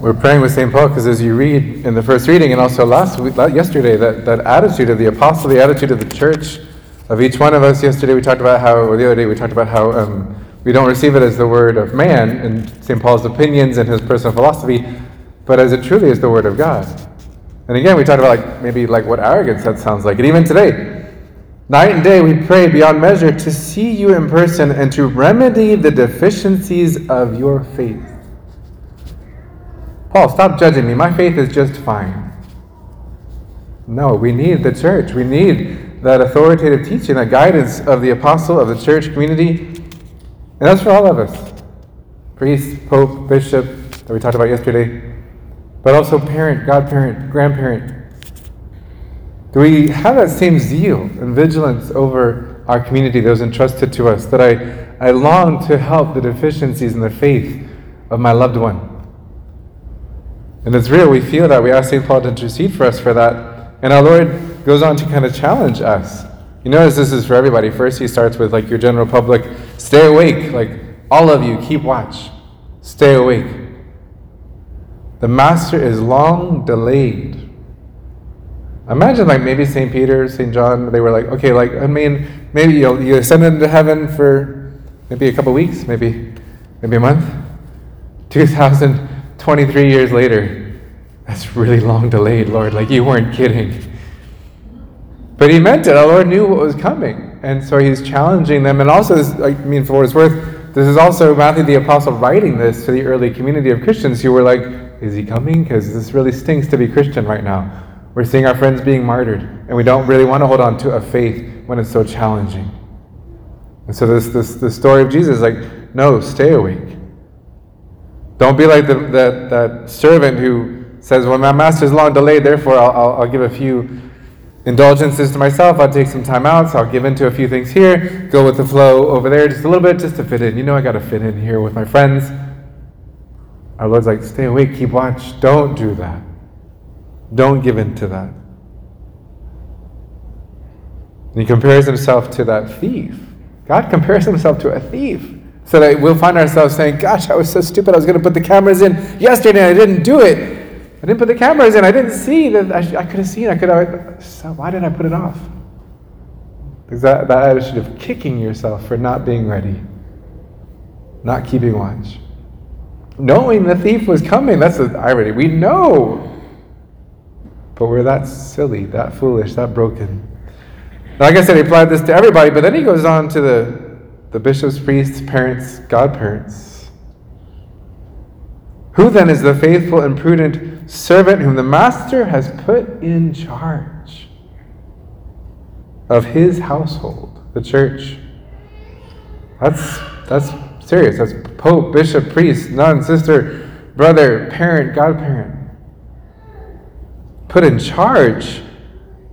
We're praying with St. Paul because as you read in the first reading and also last week, yesterday, that, that attitude of the apostle, the attitude of the church, of each one of us. Yesterday we talked about how, or the other day we talked about how um, we don't receive it as the word of man and St. Paul's opinions and his personal philosophy, but as it truly is the word of God. And again, we talked about like maybe like what arrogance that sounds like. And even today, night and day we pray beyond measure to see you in person and to remedy the deficiencies of your faith. Paul, stop judging me. My faith is just fine. No, we need the church. We need that authoritative teaching, that guidance of the apostle, of the church community. And that's for all of us priest, pope, bishop, that we talked about yesterday, but also parent, godparent, grandparent. Do we have that same zeal and vigilance over our community that was entrusted to us, that I, I long to help the deficiencies in the faith of my loved one? And it's real. We feel that. We ask St. Paul to intercede for us for that. And our Lord goes on to kind of challenge us. You notice this is for everybody. First, he starts with like your general public stay awake. Like all of you, keep watch. Stay awake. The Master is long delayed. Imagine like maybe St. Peter, St. John, they were like, okay, like, I mean, maybe you'll, you ascend into heaven for maybe a couple weeks, maybe, maybe a month. 2,000 23 years later, that's really long delayed, Lord. Like you weren't kidding. But he meant it. Our Lord knew what was coming. And so he's challenging them. And also, this, I mean, for what it's worth, this is also Matthew the Apostle writing this to the early community of Christians who were like, is he coming? Because this really stinks to be Christian right now. We're seeing our friends being martyred, and we don't really want to hold on to a faith when it's so challenging. And so this, this the story of Jesus, like, no, stay awake. Don't be like the, that, that servant who says, Well, my master is long delayed, therefore I'll, I'll, I'll give a few indulgences to myself. I'll take some time out, so I'll give into a few things here, go with the flow over there just a little bit just to fit in. You know, I got to fit in here with my friends. Our Lord's like, Stay awake, keep watch. Don't do that. Don't give in to that. And he compares himself to that thief. God compares himself to a thief. So that we'll find ourselves saying, Gosh, I was so stupid. I was going to put the cameras in yesterday and I didn't do it. I didn't put the cameras in. I didn't see that. I, I could have seen. I could have. So why did I put it off? Because that, that attitude of kicking yourself for not being ready, not keeping watch. Knowing the thief was coming, that's the irony. We know. But we're that silly, that foolish, that broken. Like I said, he applied this to everybody, but then he goes on to the the bishops, priests, parents, godparents. Who then is the faithful and prudent servant whom the master has put in charge of his household, the church? That's that's serious. That's pope, bishop, priest, nun, sister, brother, parent, godparent. Put in charge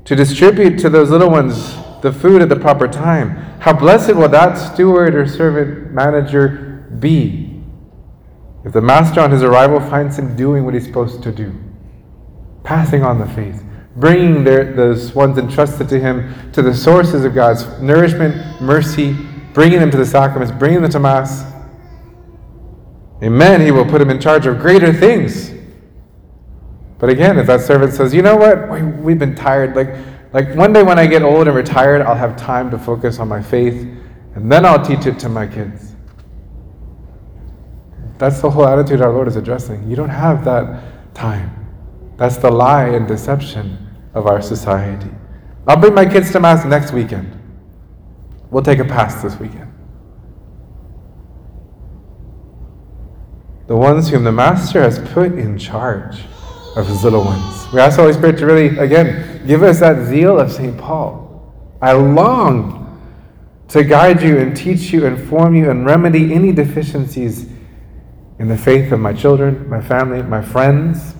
to distribute to those little ones the food at the proper time. How blessed will that steward or servant manager be if the master on his arrival finds him doing what he's supposed to do, passing on the faith, bringing their, those ones entrusted to him to the sources of God's nourishment, mercy, bringing them to the sacraments, bringing them to Mass. Amen. He will put him in charge of greater things. But again, if that servant says, you know what, we've been tired, like, like one day when I get old and retired, I'll have time to focus on my faith, and then I'll teach it to my kids. That's the whole attitude our Lord is addressing. You don't have that time. That's the lie and deception of our society. I'll bring my kids to Mass next weekend. We'll take a pass this weekend. The ones whom the Master has put in charge of his little ones. We ask the Holy Spirit to really, again, give us that zeal of St. Paul. I long to guide you and teach you, inform you, and remedy any deficiencies in the faith of my children, my family, my friends,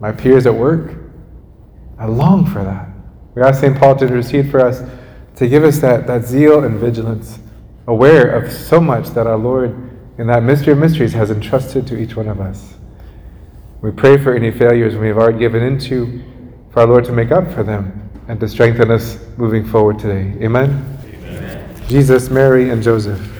my peers at work. I long for that. We ask St. Paul to intercede for us, to give us that, that zeal and vigilance, aware of so much that our Lord, in that mystery of mysteries, has entrusted to each one of us. We pray for any failures we have already given into, for our Lord to make up for them and to strengthen us moving forward today. Amen? Amen. Jesus, Mary, and Joseph.